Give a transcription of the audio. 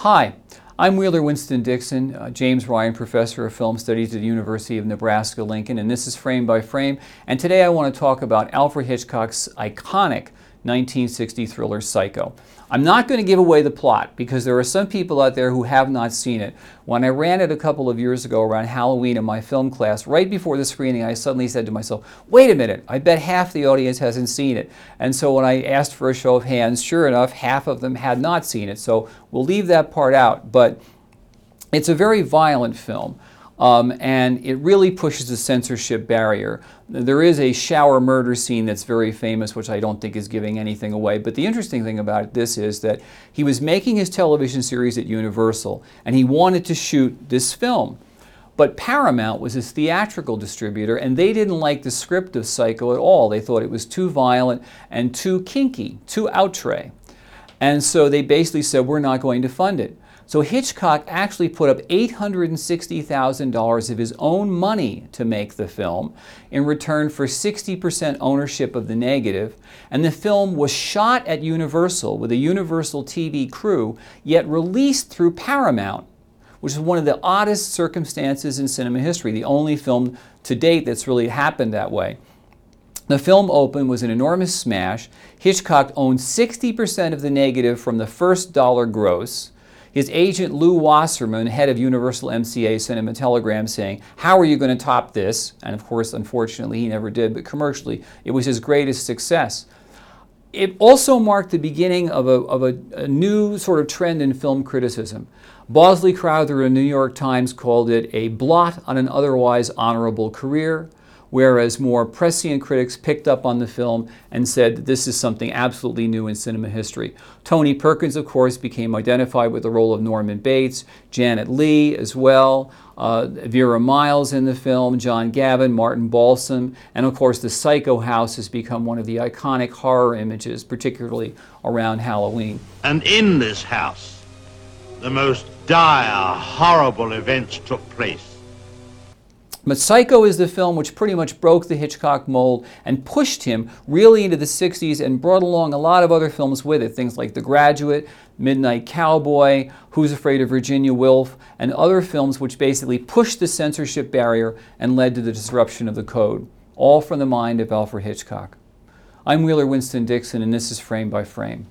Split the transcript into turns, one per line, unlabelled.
Hi, I'm Wheeler Winston Dixon, uh, James Ryan Professor of Film Studies at the University of Nebraska Lincoln, and this is Frame by Frame. And today I want to talk about Alfred Hitchcock's iconic 1960 thriller Psycho. I'm not going to give away the plot because there are some people out there who have not seen it. When I ran it a couple of years ago around Halloween in my film class, right before the screening, I suddenly said to myself, wait a minute, I bet half the audience hasn't seen it. And so when I asked for a show of hands, sure enough, half of them had not seen it. So we'll leave that part out. But it's a very violent film. Um, and it really pushes the censorship barrier. There is a shower murder scene that's very famous, which I don't think is giving anything away. But the interesting thing about this is that he was making his television series at Universal, and he wanted to shoot this film. But Paramount was his theatrical distributor, and they didn't like the script of Psycho at all. They thought it was too violent and too kinky, too outre. And so they basically said, we're not going to fund it. So Hitchcock actually put up $860,000 of his own money to make the film in return for 60% ownership of the negative. And the film was shot at Universal with a Universal TV crew, yet released through Paramount, which is one of the oddest circumstances in cinema history, the only film to date that's really happened that way. The film opened was an enormous smash. Hitchcock owned 60% of the negative from the first dollar gross. His agent Lew Wasserman, head of Universal MCA, sent him a telegram saying, How are you going to top this? And of course, unfortunately, he never did, but commercially, it was his greatest success. It also marked the beginning of, a, of a, a new sort of trend in film criticism. Bosley Crowther in the New York Times called it a blot on an otherwise honorable career whereas more prescient critics picked up on the film and said that this is something absolutely new in cinema history. Tony Perkins, of course, became identified with the role of Norman Bates, Janet Leigh as well, uh, Vera Miles in the film, John Gavin, Martin Balsam, and of course the Psycho House has become one of the iconic horror images, particularly around Halloween.
And in this house, the most dire, horrible events took place.
But Psycho is the film which pretty much broke the Hitchcock mold and pushed him really into the 60s and brought along a lot of other films with it. Things like The Graduate, Midnight Cowboy, Who's Afraid of Virginia Woolf, and other films which basically pushed the censorship barrier and led to the disruption of the code. All from the mind of Alfred Hitchcock. I'm Wheeler Winston Dixon, and this is Frame by Frame.